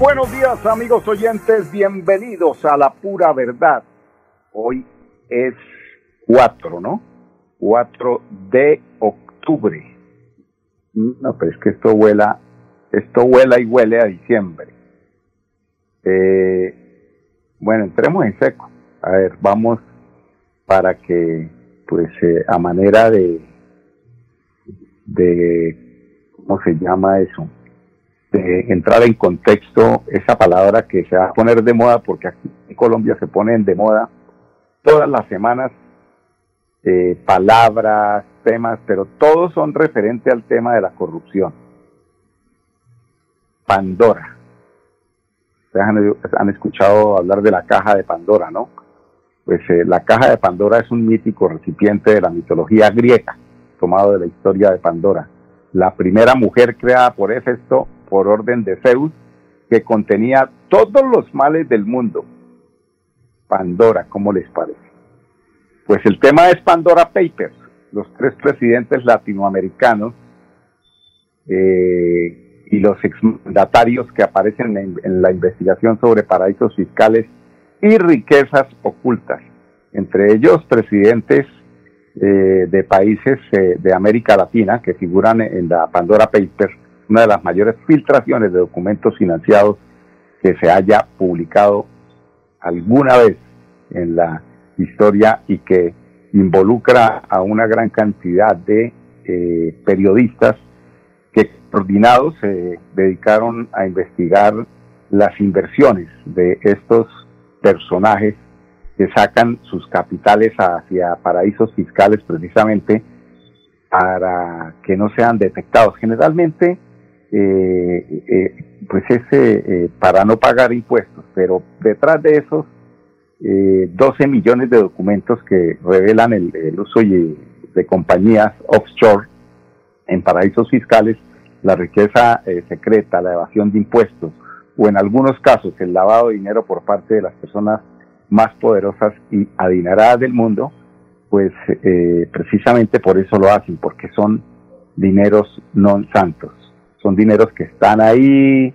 Buenos días amigos oyentes, bienvenidos a la pura verdad. Hoy es 4, ¿no? 4 de octubre. No, pero es que esto vuela, esto vuela y huele a diciembre. Eh, bueno, entremos en seco. A ver, vamos para que, pues, eh, a manera de, de, ¿cómo se llama eso? De entrar en contexto esa palabra que se va a poner de moda, porque aquí en Colombia se ponen de moda todas las semanas eh, palabras, temas, pero todos son referentes al tema de la corrupción. Pandora. Ustedes han, escuchado hablar de la caja de Pandora, ¿no? Pues eh, la caja de Pandora es un mítico recipiente de la mitología griega, tomado de la historia de Pandora. La primera mujer creada por Éfesto por orden de Zeus, que contenía todos los males del mundo. Pandora, ¿cómo les parece? Pues el tema es Pandora Papers, los tres presidentes latinoamericanos eh, y los exmandatarios que aparecen en, la investigación sobre paraísos fiscales y riquezas ocultas, entre ellos presidentes eh, de países eh, de América Latina que figuran en la Pandora Papers una de las mayores filtraciones de documentos financiados que se haya publicado alguna vez en la historia y que involucra a una gran cantidad de eh, periodistas que coordinados se dedicaron a investigar las inversiones de estos personajes que sacan sus capitales hacia paraísos fiscales precisamente para que no sean detectados. Generalmente eh, eh, pues ese eh, para no pagar impuestos, pero detrás de esos eh, 12 millones de documentos que revelan el, uso de compañías offshore en paraísos fiscales, la riqueza eh, secreta, la evasión de impuestos o en algunos casos el lavado de dinero por parte de las personas más poderosas y adineradas del mundo, pues precisamente por eso lo hacen, porque son dineros no santos son dineros que están ahí,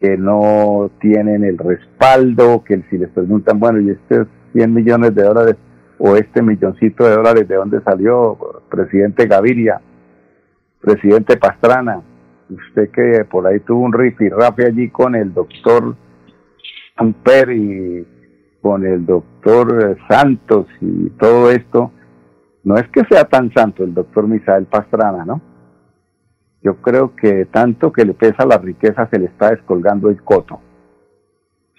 que no tienen el respaldo, que si les preguntan, bueno, ¿y estos 100 millones de dólares o este milloncito de dólares de dónde salió? Presidente Gaviria, presidente Pastrana, usted que por ahí tuvo un rifirrafe allí con el doctor Amper y con el doctor Santos y todo esto, no es que sea tan santo el doctor Misael Pastrana, ¿no? Yo creo que tanto que le pesa la riqueza se le está descolgando el coto.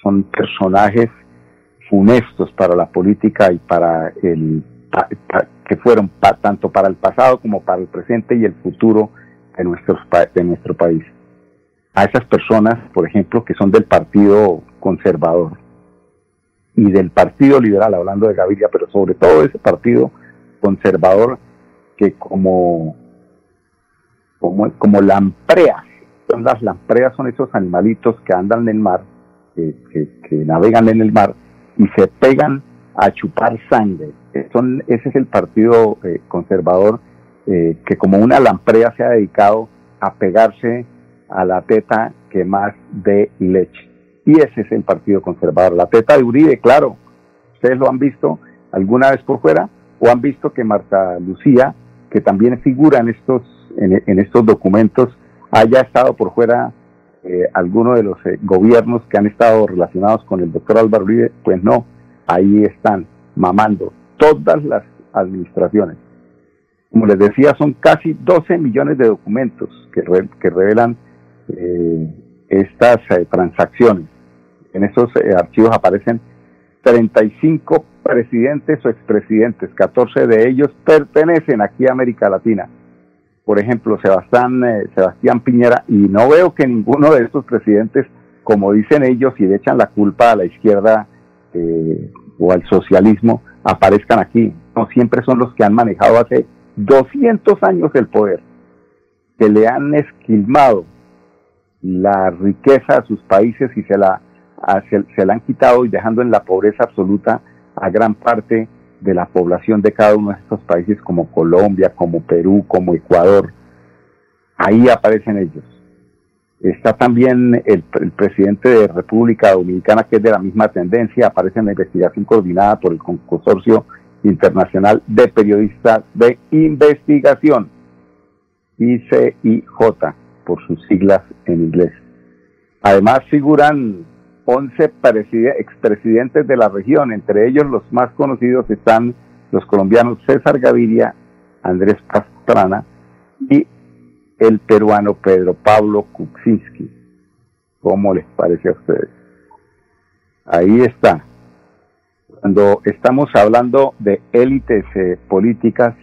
Son personajes funestos para la política y para el que fueron tanto para el pasado como para el presente y el futuro de nuestro, de nuestro país. A esas personas, por ejemplo, que son del Partido Conservador y del Partido Liberal, hablando de Gaviria, pero sobre todo ese Partido Conservador que como como, como lampreas. Son las lampreas son esos animalitos que andan en el mar, que, que, navegan en el mar y se pegan a chupar sangre. Son, ese es el partido eh, conservador eh, que como una lamprea se ha dedicado a pegarse a la teta que más de leche. Y ese es el partido conservador. La teta de Uribe, claro, ustedes lo han visto alguna vez por fuera o han visto que Marta Lucía, que también figura en estos en, estos documentos haya estado por fuera eh, alguno de los eh, gobiernos que han estado relacionados con el doctor Álvaro Uribe, pues no, ahí están mamando todas las administraciones. Como les decía, son casi 12 millones de documentos que, que revelan eh, estas eh, transacciones. En esos archivos aparecen 35 presidentes o expresidentes, 14 de ellos pertenecen aquí a América Latina por ejemplo, Sebastián, eh, Sebastián Piñera, y no veo que ninguno de estos presidentes, como dicen ellos, y le echan la culpa a la izquierda eh, o al socialismo, aparezcan aquí. No, siempre son los que han manejado hace 200 años el poder, que le han esquilmado la riqueza a sus países y se la, se, la han quitado y dejando en la pobreza absoluta a gran parte de la población de cada uno de estos países como Colombia, como Perú, como Ecuador. Ahí aparecen ellos. Está también el, presidente de República Dominicana, que es de la misma tendencia, aparece en la investigación coordinada por el Consorcio Internacional de Periodistas de Investigación, ICIJ, por sus siglas en inglés. Además figuran 11 expresidentes de la región, entre ellos los más conocidos están los colombianos César Gaviria, Andrés Pastrana y el peruano Pedro Pablo Kuczynski. ¿Cómo les parece a ustedes? Ahí está. Cuando estamos hablando de élites eh, políticas,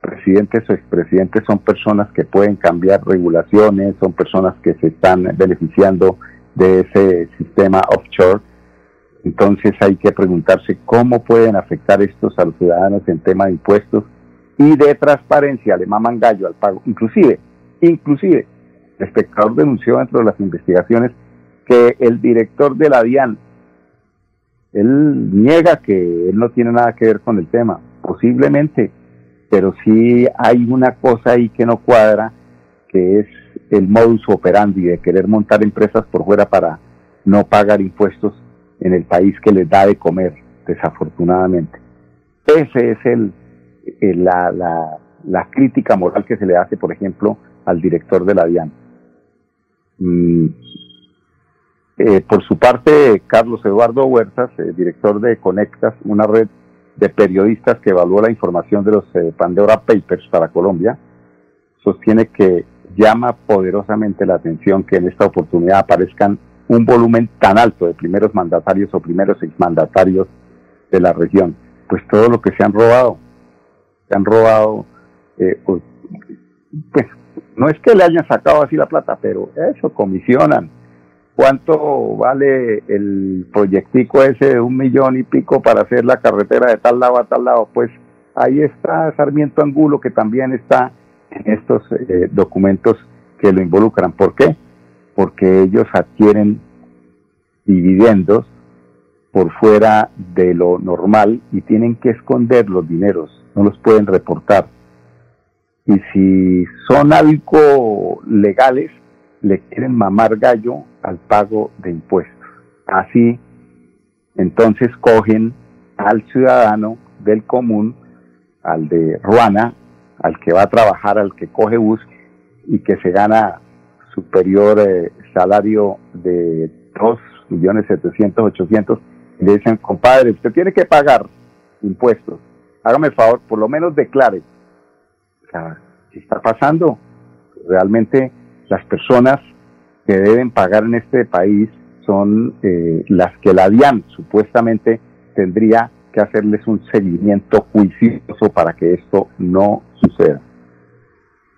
presidentes o expresidentes son personas que pueden cambiar regulaciones, son personas que se están beneficiando de ese sistema offshore. Entonces hay que preguntarse cómo pueden afectar estos a los ciudadanos en tema de impuestos y de transparencia, le maman gallo al pago. Inclusive, inclusive, el espectador denunció dentro de las investigaciones que el director de la DIAN, él niega que él no tiene nada que ver con el tema, posiblemente, pero sí hay una cosa ahí que no cuadra, que es el modus operandi de querer montar empresas por fuera para no pagar impuestos en el país que les da de comer, desafortunadamente. Ese es el, la, la, crítica moral que se le hace, por ejemplo, al director de la DIAN. Mm, eh, por su parte, Carlos Eduardo Huertas, eh, director de Conectas, una red de periodistas que evaluó la información de los eh, Pandora Papers para Colombia, sostiene que llama poderosamente la atención que en esta oportunidad aparezcan un volumen tan alto de primeros mandatarios o primeros exmandatarios de la región. Pues todo lo que se han robado, se han robado, eh, pues, no es que le hayan sacado así la plata, pero eso, comisionan. ¿Cuánto vale el proyectico ese de un millón y pico para hacer la carretera de tal lado a tal lado? Pues ahí está Sarmiento Angulo, que también está en estos eh, documentos que lo involucran. ¿Por qué? Porque ellos adquieren dividendos por fuera de lo normal y tienen que esconder los dineros, no los pueden reportar. Y si son algo legales, le quieren mamar gallo al pago de impuestos. Así, entonces cogen al ciudadano del común, al de Ruana, al que va a trabajar, al que coge bus y que se gana superior eh, salario de 2 millones 700, 800, le dicen, compadre, usted tiene que pagar impuestos. Hágame el favor, por lo menos declare. O sea, ¿qué está pasando? Realmente las personas que deben pagar en este país son eh, las que la DIAN supuestamente tendría que hacerles un seguimiento juicioso para que esto no suceda.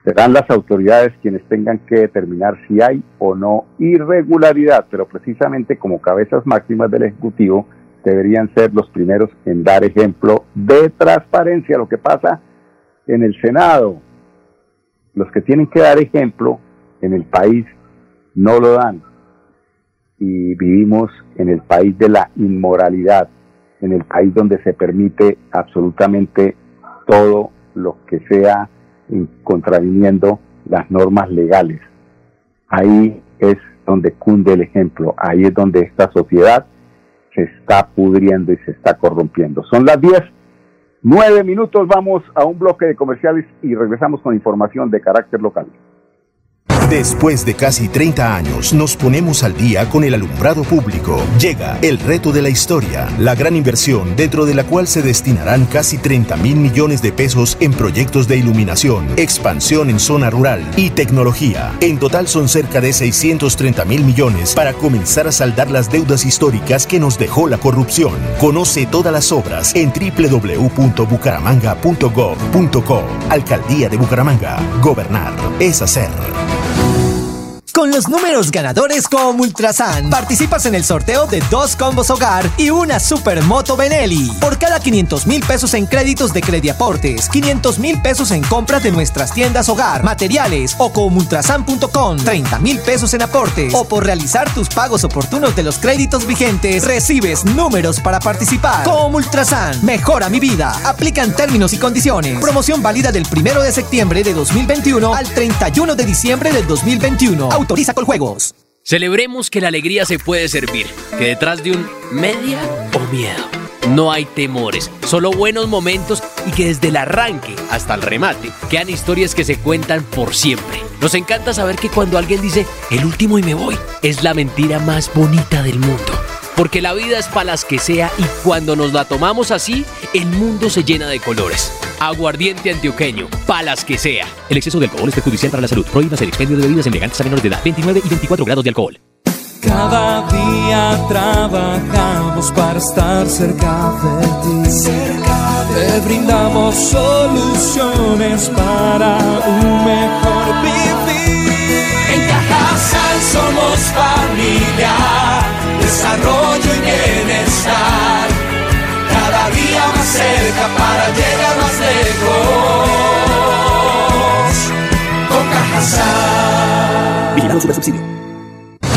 Serán las autoridades quienes tengan que determinar si hay o no irregularidad, pero precisamente como cabezas máximas del Ejecutivo deberían ser los primeros en dar ejemplo de transparencia. Lo que pasa en el Senado, los que tienen que dar ejemplo en el país no lo dan. Y vivimos en el país de la inmoralidad, en el país donde se permite absolutamente todo lo que sea contraviniendo las normas legales. Ahí es donde cunde el ejemplo, ahí es donde esta sociedad se está pudriendo y se está corrompiendo. Son las 10, 9 minutos, vamos a un bloque de comerciales y regresamos con información de carácter local. Después de casi 30 años, nos ponemos al día con el alumbrado público. Llega el reto de la historia, la gran inversión dentro de la cual se destinarán casi 30 mil millones de pesos en proyectos de iluminación, expansión en zona rural y tecnología. En total son cerca de 630 mil millones para comenzar a saldar las deudas históricas que nos dejó la corrupción. Conoce todas las obras en www.bucaramanga.gov.co. Alcaldía de Bucaramanga. Gobernar es hacer. Con los números ganadores como Ultrasan, participas en el sorteo de dos combos hogar y una supermoto Benelli. Por cada 500 mil pesos en créditos de Crediaportes, 500 mil pesos en compras de nuestras tiendas hogar, materiales o con ultrasan.com, 30 mil pesos en aportes o por realizar tus pagos oportunos de los créditos vigentes, recibes números para participar. Como Ultrasan, mejora mi vida. Aplican términos y condiciones. Promoción válida del 1 de septiembre de 2021 al 31 de diciembre del 2021 Autoriza con juegos. Celebremos que la alegría se puede servir, que detrás de un media o miedo no hay temores, solo buenos momentos y que desde el arranque hasta el remate quedan historias que se cuentan por siempre. Nos encanta saber que cuando alguien dice el último y me voy, es la mentira más bonita del mundo porque la vida es para las que sea y cuando nos la tomamos así, el mundo se llena de colores. Aguardiente antioqueño, palas que sea. El exceso de alcohol es perjudicial para la salud. Prohíbas el expendio de bebidas elegantes a menores de edad, 29 y 24 grados de alcohol. Cada día trabajamos para estar cerca de ti. Cerca de Te brindamos soluciones para un mejor vivir. En Cajasal somos familia desarrollo y bienestar. Cada día más cerca para llegar más lejos. Con. Vigilado Subsidio.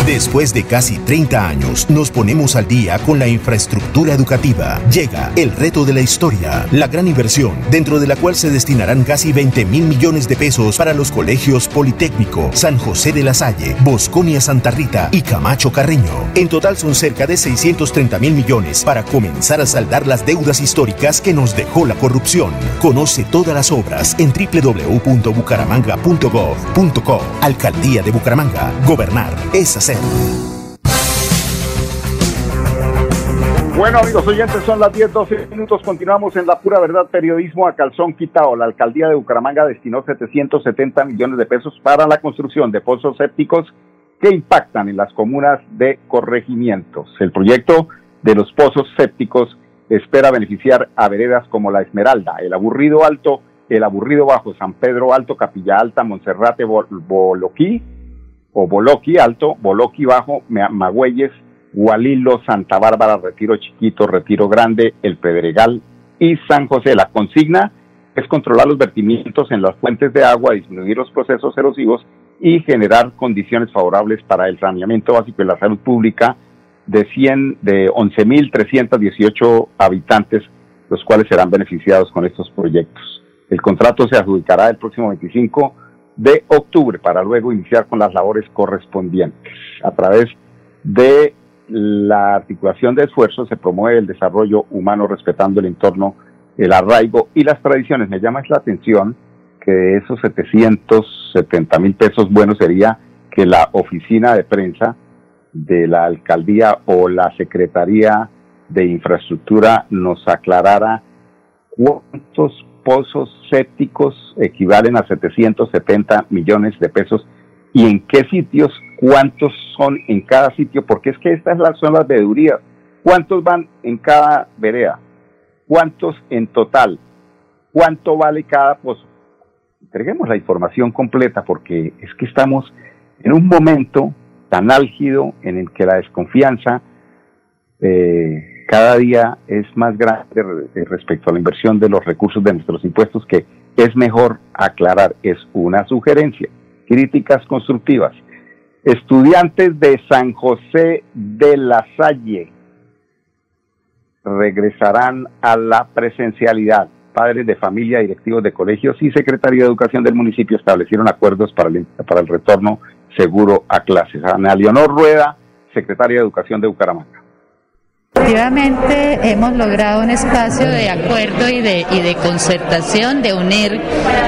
Después de casi 30 años, nos ponemos al día con la infraestructura educativa. Llega el reto de la historia, la gran inversión, dentro de la cual se destinarán casi 20 mil millones de pesos para los colegios Politécnico, San José de la Salle, Bosconia Santa Rita y Camacho Carreño. En total son cerca de 630 mil millones para comenzar a saldar las deudas históricas que nos dejó la corrupción. Conoce todas las obras en www.bucaramanga.gov.co. Alcaldía de Bucaramanga. Gobernar es hacer. Bueno amigos oyentes, son las 10, 12 minutos, continuamos en la pura verdad periodismo a calzón quitado. La alcaldía de Bucaramanga destinó 770 millones de pesos para la construcción de pozos sépticos que impactan en las comunas de corregimientos. El proyecto de los pozos sépticos espera beneficiar a veredas como La Esmeralda, El Aburrido Alto, El Aburrido Bajo, San Pedro Alto, Capilla Alta, Monserrate, Boloquí, o Boloqui Alto, Boloqui Bajo, Magüeyes, Gualilo, Santa Bárbara, Retiro Chiquito, Retiro Grande, El Pedregal y San José. La consigna es controlar los vertimientos en las fuentes de agua, disminuir los procesos erosivos y generar condiciones favorables para el saneamiento básico y la salud pública de 100 de 11.318 habitantes, los cuales serán beneficiados con estos proyectos. El contrato se adjudicará el próximo 25 de octubre para luego iniciar con las labores correspondientes. A través de la articulación de esfuerzos se promueve el desarrollo humano respetando el entorno, el arraigo y las tradiciones. Me llama la atención que de esos 770 mil pesos, bueno sería que la oficina de prensa de la alcaldía o la secretaría de infraestructura nos aclarara cuántos pozos sépticos equivalen a 770 millones de pesos y en qué sitios, cuántos son en cada sitio, porque es que estas son las veedurías. ¿Cuántos van en cada vereda? ¿Cuántos en total? ¿Cuánto vale cada pozo? Entreguemos la información completa porque es que estamos en un momento tan álgido en el que la desconfianza eh, cada día es más grande respecto a la inversión de los recursos de nuestros impuestos que es mejor aclarar, es una sugerencia. Críticas constructivas. Estudiantes de San José de la Salle regresarán a la presencialidad. Padres de familia, directivos de colegios y Secretaría de Educación del municipio establecieron acuerdos para el, para el retorno seguro a clases. Ana Leonor Rueda, secretaria de Educación de Bucaramanga. Efectivamente, hemos logrado un espacio de acuerdo y de, concertación, de unir,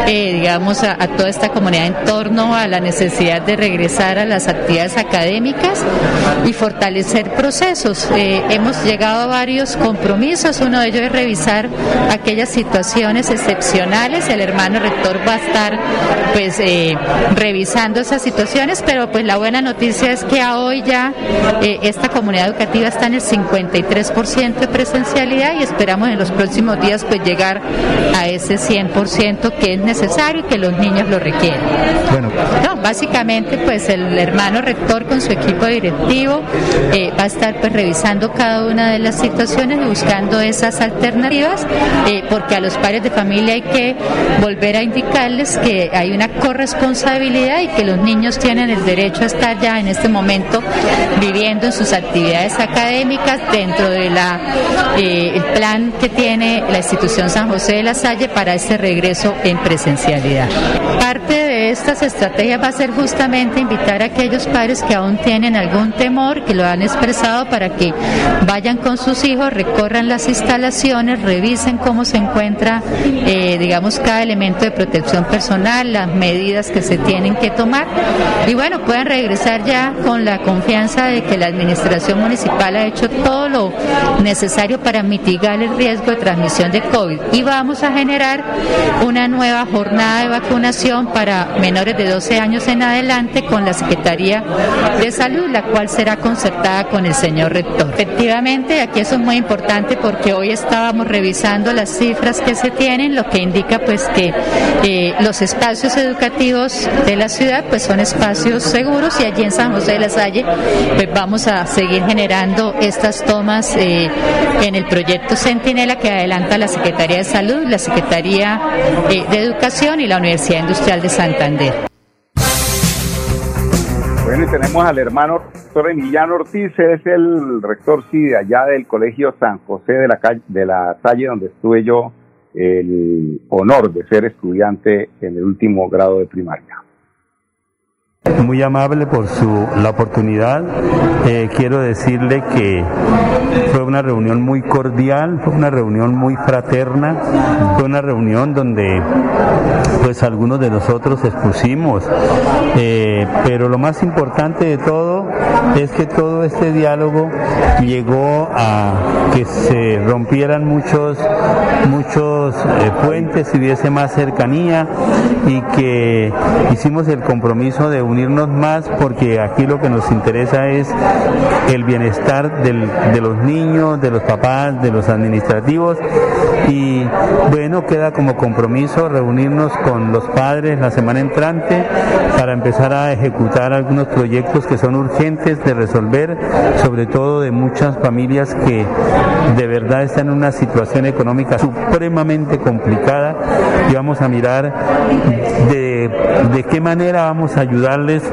eh, digamos, a, toda esta comunidad en torno a la necesidad de regresar a las actividades académicas y fortalecer procesos. Eh, hemos llegado a varios compromisos, uno de ellos es revisar aquellas situaciones excepcionales. El hermano rector va a estar, pues, eh, revisando esas situaciones, pero pues la buena noticia es que hoy ya esta comunidad educativa está en el 50 3% de presencialidad y esperamos en los próximos días pues llegar a ese 100% que es necesario y que los niños lo requieren. Bueno. No, básicamente pues el hermano rector con su equipo directivo eh, va a estar pues revisando cada una de las situaciones y buscando esas alternativas eh, porque a los padres de familia hay que volver a indicarles que hay una corresponsabilidad y que los niños tienen el derecho a estar ya en este momento viviendo en sus actividades académicas dentro del eh, plan que tiene la institución San José de la Salle para este regreso en presencialidad. Parte estas estrategias va a ser justamente invitar a aquellos padres que aún tienen algún temor, que lo han expresado, para que vayan con sus hijos, recorran las instalaciones, revisen cómo se encuentra, eh, digamos, cada elemento de protección personal, las medidas que se tienen que tomar y bueno, puedan regresar ya con la confianza de que la administración municipal ha hecho todo lo necesario para mitigar el riesgo de transmisión de COVID. Y vamos a generar una nueva jornada de vacunación para menores de 12 años en adelante con la Secretaría de Salud, la cual será concertada con el señor rector. Efectivamente, aquí eso es muy importante porque hoy estábamos revisando las cifras que se tienen, lo que indica pues que eh, los espacios educativos de la ciudad pues son espacios seguros y allí en San José de la Salle pues vamos a seguir generando estas tomas eh, en el proyecto Centinela que adelanta la Secretaría de Salud, la Secretaría eh, de Educación y la Universidad Industrial de Bueno, y tenemos al hermano doctor Emiliano Ortiz, es el rector sí de allá del Colegio San José de la, calle, de la Salle, donde estuve yo el honor de ser estudiante en el último grado de primaria. Muy amable por su, la oportunidad. Eh, quiero decirle que fue una reunión muy cordial, fue una reunión muy fraterna, fue una reunión donde pues algunos de nosotros expusimos, eh, pero lo más importante de todo es que todo este diálogo llegó a que se rompieran muchos, muchos eh, puentes y hubiese más cercanía y que hicimos el compromiso de unirnos más porque aquí lo que nos interesa es el bienestar de los niños, de los papás, de los administrativos. Y bueno, queda como compromiso reunirnos con los padres la semana entrante para empezar a ejecutar algunos proyectos que son urgentes de resolver, sobre todo de muchas familias que de verdad están en una situación económica supremamente complicada. Y vamos a mirar de, de qué manera vamos a ayudarles,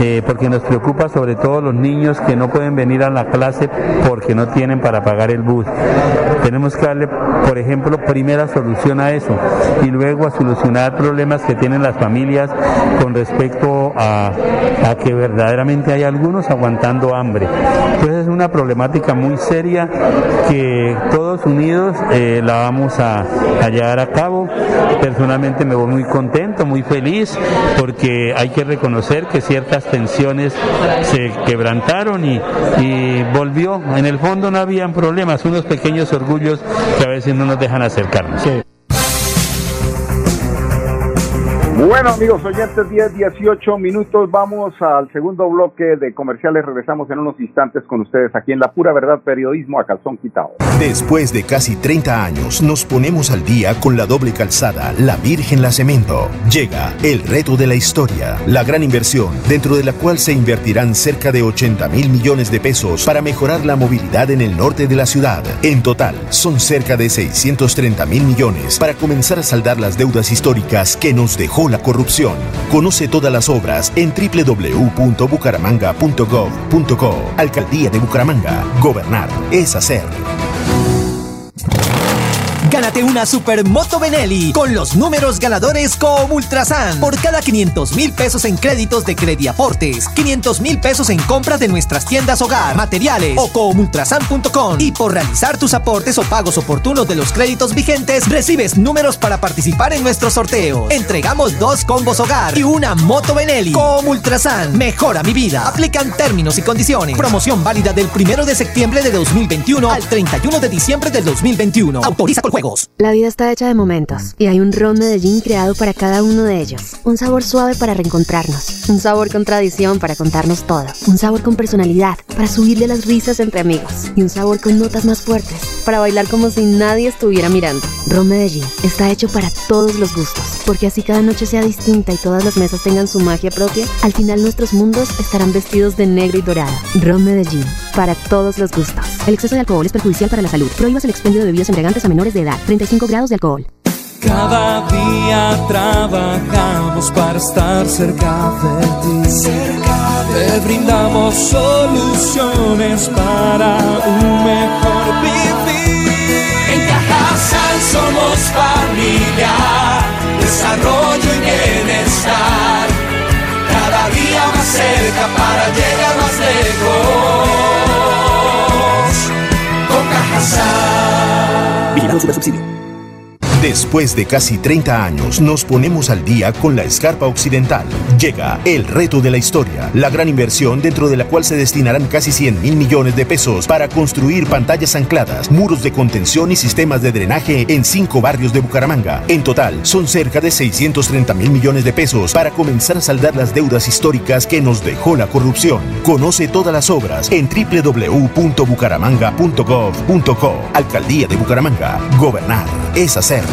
eh, porque nos preocupa sobre todo los niños que no pueden venir a la clase porque no tienen para pagar el bus. Tenemos que darle, por ejemplo, primera solución a eso y luego a solucionar problemas que tienen las familias con respecto a, a que verdaderamente hay algunos aguantando hambre. Entonces es una problemática muy seria que todos unidos eh, la vamos a, a llevar a cabo. Personalmente me voy muy contento, muy feliz, porque hay que reconocer que ciertas tensiones se quebrantaron y, y volvió. En el fondo no habían problemas, unos pequeños orgullos que a veces no nos dejan acercarnos. Bueno, amigos oyentes, 10, 18 minutos. Vamos al segundo bloque de comerciales. Regresamos en unos instantes con ustedes aquí en La Pura Verdad Periodismo a Calzón Quitado. Después de casi 30 años, nos ponemos al día con la doble calzada La Virgen La Cemento. Llega el reto de la historia, la gran inversión, dentro de la cual se invertirán cerca de 80 mil millones de pesos para mejorar la movilidad en el norte de la ciudad. En total, son cerca de 630 mil millones para comenzar a saldar las deudas históricas que nos dejó la corrupción. Conoce todas las obras en www.bucaramanga.gov.co. Alcaldía de Bucaramanga. Gobernar es hacer. Gánate una Supermoto Benelli con los números ganadores como Ultrasan. Por cada 500 mil pesos en créditos de Crediaportes, 500 mil pesos en compras de nuestras tiendas hogar, materiales o comultrasan.com. Y por realizar tus aportes o pagos oportunos de los créditos vigentes, recibes números para participar en nuestro sorteo. Entregamos dos combos hogar y una moto Benelli. Comultrasan, mejora mi vida. Aplican términos y condiciones. Promoción válida del 1 de septiembre de 2021 al 31 de diciembre del 2021. Autoriza con La vida está hecha de momentos y hay un ron Medellín creado para cada uno de ellos. Un sabor suave para reencontrarnos. Un sabor con tradición para contarnos todo. Un sabor con personalidad para subirle las risas entre amigos. Y un sabor con notas más fuertes para bailar como si nadie estuviera mirando. Ron Medellín está hecho para todos los gustos. Porque así cada noche sea distinta y todas las mesas tengan su magia propia, al final nuestros mundos estarán vestidos de negro y dorado. Ron Medellín, para todos los gustos. El exceso de alcohol es perjudicial para la salud. Prohíbas el expendio de bebidas embriagantes a menores de edad. 35 grados de alcohol. Cada día trabajamos para estar cerca de ti. Te brindamos soluciones para un mejor vivir. Cerca para llegar más lejos. Con Cajasal. Vigilado Subsidio. Después de casi 30 años, nos ponemos al día con la escarpa occidental. Llega el reto de la historia, la gran inversión dentro de la cual se destinarán casi 100 mil millones de pesos para construir pantallas ancladas, muros de contención y sistemas de drenaje en cinco barrios de Bucaramanga. En total, son cerca de 630 mil millones de pesos para comenzar a saldar las deudas históricas que nos dejó la corrupción. Conoce todas las obras en www.bucaramanga.gov.co. Alcaldía de Bucaramanga. Gobernar es hacer.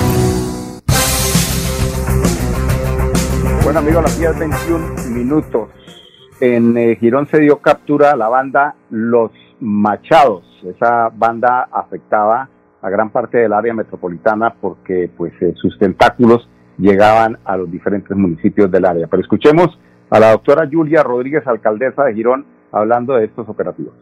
Bueno amigos, las 10, 21 minutos. En eh, Girón se dio captura a la banda Los Machados. Esa banda afectaba a gran parte del área metropolitana porque pues eh, sus tentáculos llegaban a los diferentes municipios del área. Pero escuchemos a la doctora Julia Rodríguez, alcaldesa de Girón, hablando de estos operativos.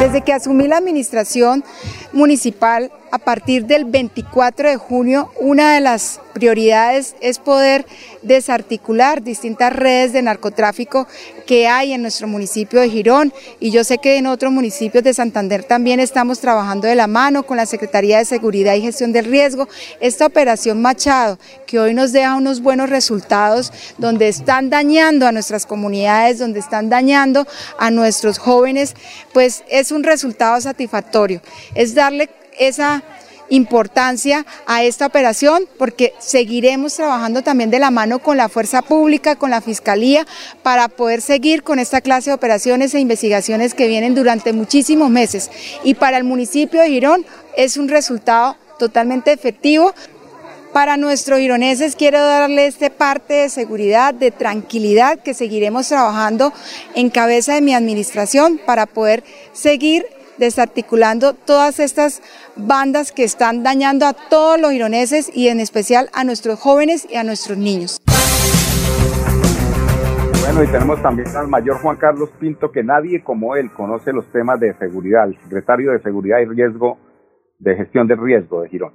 Desde que asumí la administración municipal, a partir del 24 de junio, una de las prioridades es poder desarticular distintas redes de narcotráfico que hay en nuestro municipio de Girón y yo sé que en otros municipios de Santander también estamos trabajando de la mano con la Secretaría de Seguridad y Gestión del Riesgo. Esta operación Machado, que hoy nos deja unos buenos resultados, donde están dañando a nuestras comunidades, donde están dañando a nuestros jóvenes, pues es un resultado satisfactorio. Es darle esa importancia a esta operación porque seguiremos trabajando también de la mano con la fuerza pública, con la fiscalía, para poder seguir con esta clase de operaciones e investigaciones que vienen durante muchísimos meses. Y para el municipio de Girón es un resultado totalmente efectivo. Para nuestros gironeses quiero darle este parte de seguridad, de tranquilidad, que seguiremos trabajando en cabeza de mi administración para poder seguir desarticulando todas estas bandas que están dañando a todos los gironeses y en especial a nuestros jóvenes y a nuestros niños. Bueno, y tenemos también al mayor Juan Carlos Pinto, que nadie como él conoce los temas de seguridad, el secretario de Seguridad y Riesgo, de Gestión de Riesgo de Girón.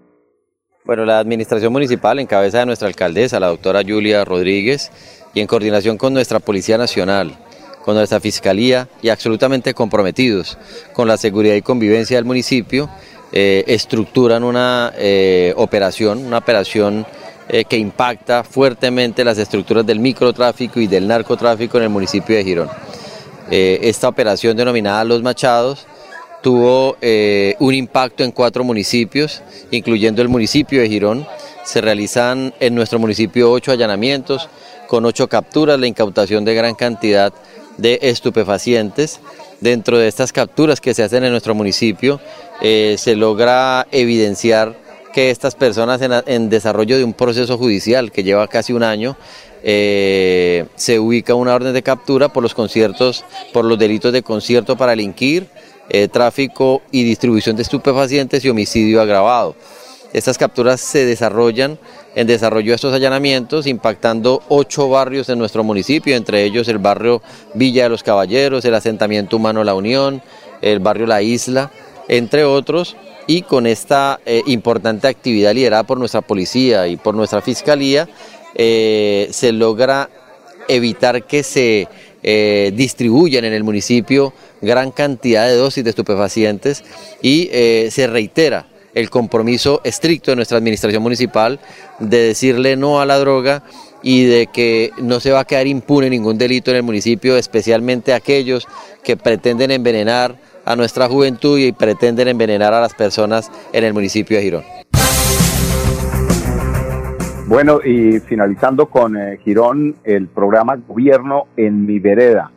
Bueno, la administración municipal, en cabeza de nuestra alcaldesa, la doctora Julia Rodríguez, y en coordinación con nuestra Policía Nacional, con nuestra Fiscalía y absolutamente comprometidos con la seguridad y convivencia del municipio, eh, estructuran una eh, operación, una operación eh, que impacta fuertemente las estructuras del microtráfico y del narcotráfico en el municipio de Girón. esta operación denominada Los Machados tuvo un impacto en cuatro municipios, incluyendo el municipio de Girón. Se realizan en nuestro municipio ocho allanamientos, con ocho capturas, la incautación de gran cantidad de estupefacientes. Dentro de estas capturas que se hacen en nuestro municipio, eh, se logra evidenciar que estas personas en, desarrollo de un proceso judicial que lleva casi un año, eh, se ubica una orden de captura por los conciertos, por los delitos de concierto para delinquir, eh, tráfico y distribución de estupefacientes y homicidio agravado. Estas capturas se desarrollan en desarrollo de estos allanamientos, impactando ocho barrios en nuestro municipio, entre ellos el barrio Villa de los Caballeros, el asentamiento humano La Unión, el barrio La Isla, entre otros, y con esta eh, importante actividad liderada por nuestra policía y por nuestra fiscalía eh, se logra evitar que se eh, distribuyan en el municipio gran cantidad de dosis de estupefacientes y se reitera el compromiso estricto de nuestra administración municipal de decirle no a la droga y de que no se va a quedar impune ningún delito en el municipio, especialmente aquellos que pretenden envenenar a nuestra juventud y pretenden envenenar a las personas en el municipio de Girón. Bueno, y finalizando con eh, Girón, el programa Gobierno en mi vereda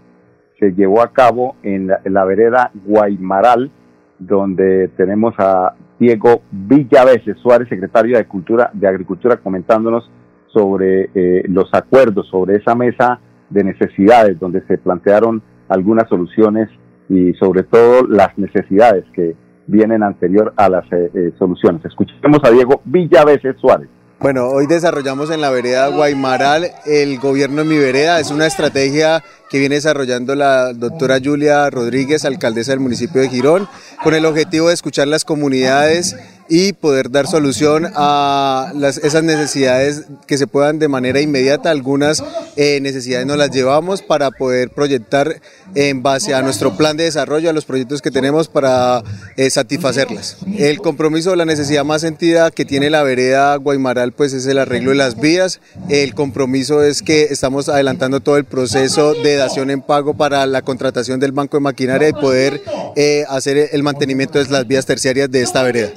se llevó a cabo en la, vereda Guaymaral, donde tenemos a Diego Villaveses Suárez, secretario de Cultura, de Agricultura, comentándonos sobre eh, los acuerdos, sobre esa mesa de necesidades, donde se plantearon algunas soluciones y sobre todo las necesidades que vienen anterior a las eh, eh, soluciones. Escuchemos a Diego Villaveses Suárez. Bueno, hoy desarrollamos en la vereda Guaymaral el gobierno en mi vereda. Es una estrategia que viene desarrollando la doctora Julia Rodríguez, alcaldesa del municipio de Girón, con el objetivo de escuchar las comunidades y poder dar solución a las, esas necesidades que se puedan de manera inmediata. Algunas eh, necesidades nos las llevamos para poder proyectar en base a nuestro plan de desarrollo, a los proyectos que tenemos para eh, satisfacerlas. El compromiso, la necesidad más sentida que tiene la vereda Guaymaral pues es el arreglo de las vías. El compromiso es que estamos adelantando todo el proceso de dación en pago para la contratación del banco de maquinaria y poder eh, hacer el mantenimiento de las vías terciarias de esta vereda.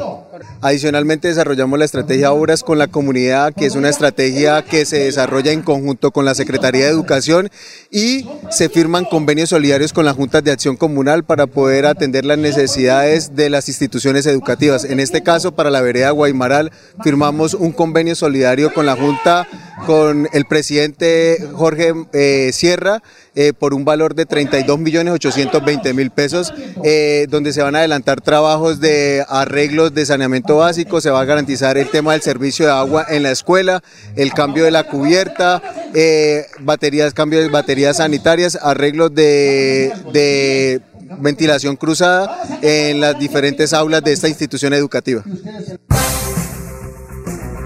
Adicionalmente desarrollamos la estrategia Obras con la Comunidad, que es una estrategia que se desarrolla en conjunto con la Secretaría de Educación y se firman convenios solidarios con las juntas de acción comunal para poder atender las necesidades de las instituciones educativas. En este caso, para la vereda Guaymaral, firmamos un convenio solidario con la Junta, con el presidente Jorge eh, Sierra, eh, por un valor de 32 millones 820 mil pesos, eh, donde se van a adelantar trabajos de arreglos de saneamiento básico, se va a garantizar el tema del servicio de agua en la escuela, el cambio de la cubierta, eh, baterías, cambio de baterías sanitarias, arreglos de, de ventilación cruzada en las diferentes aulas de esta institución educativa.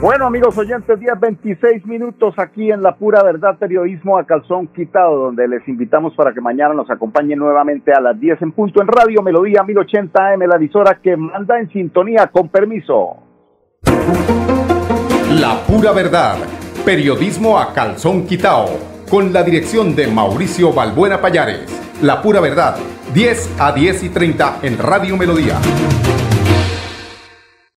Bueno, amigos oyentes, 10, 26 minutos aquí en La Pura Verdad Periodismo a Calzón Quitado, donde les invitamos para que mañana nos acompañen nuevamente a las 10 en punto en Radio Melodía 1080 AM, la emisora que manda en sintonía con permiso. La Pura Verdad, Periodismo a Calzón Quitado, con la dirección de Mauricio Balbuena Payares. La Pura Verdad, 10 a 10 y 30 en Radio Melodía.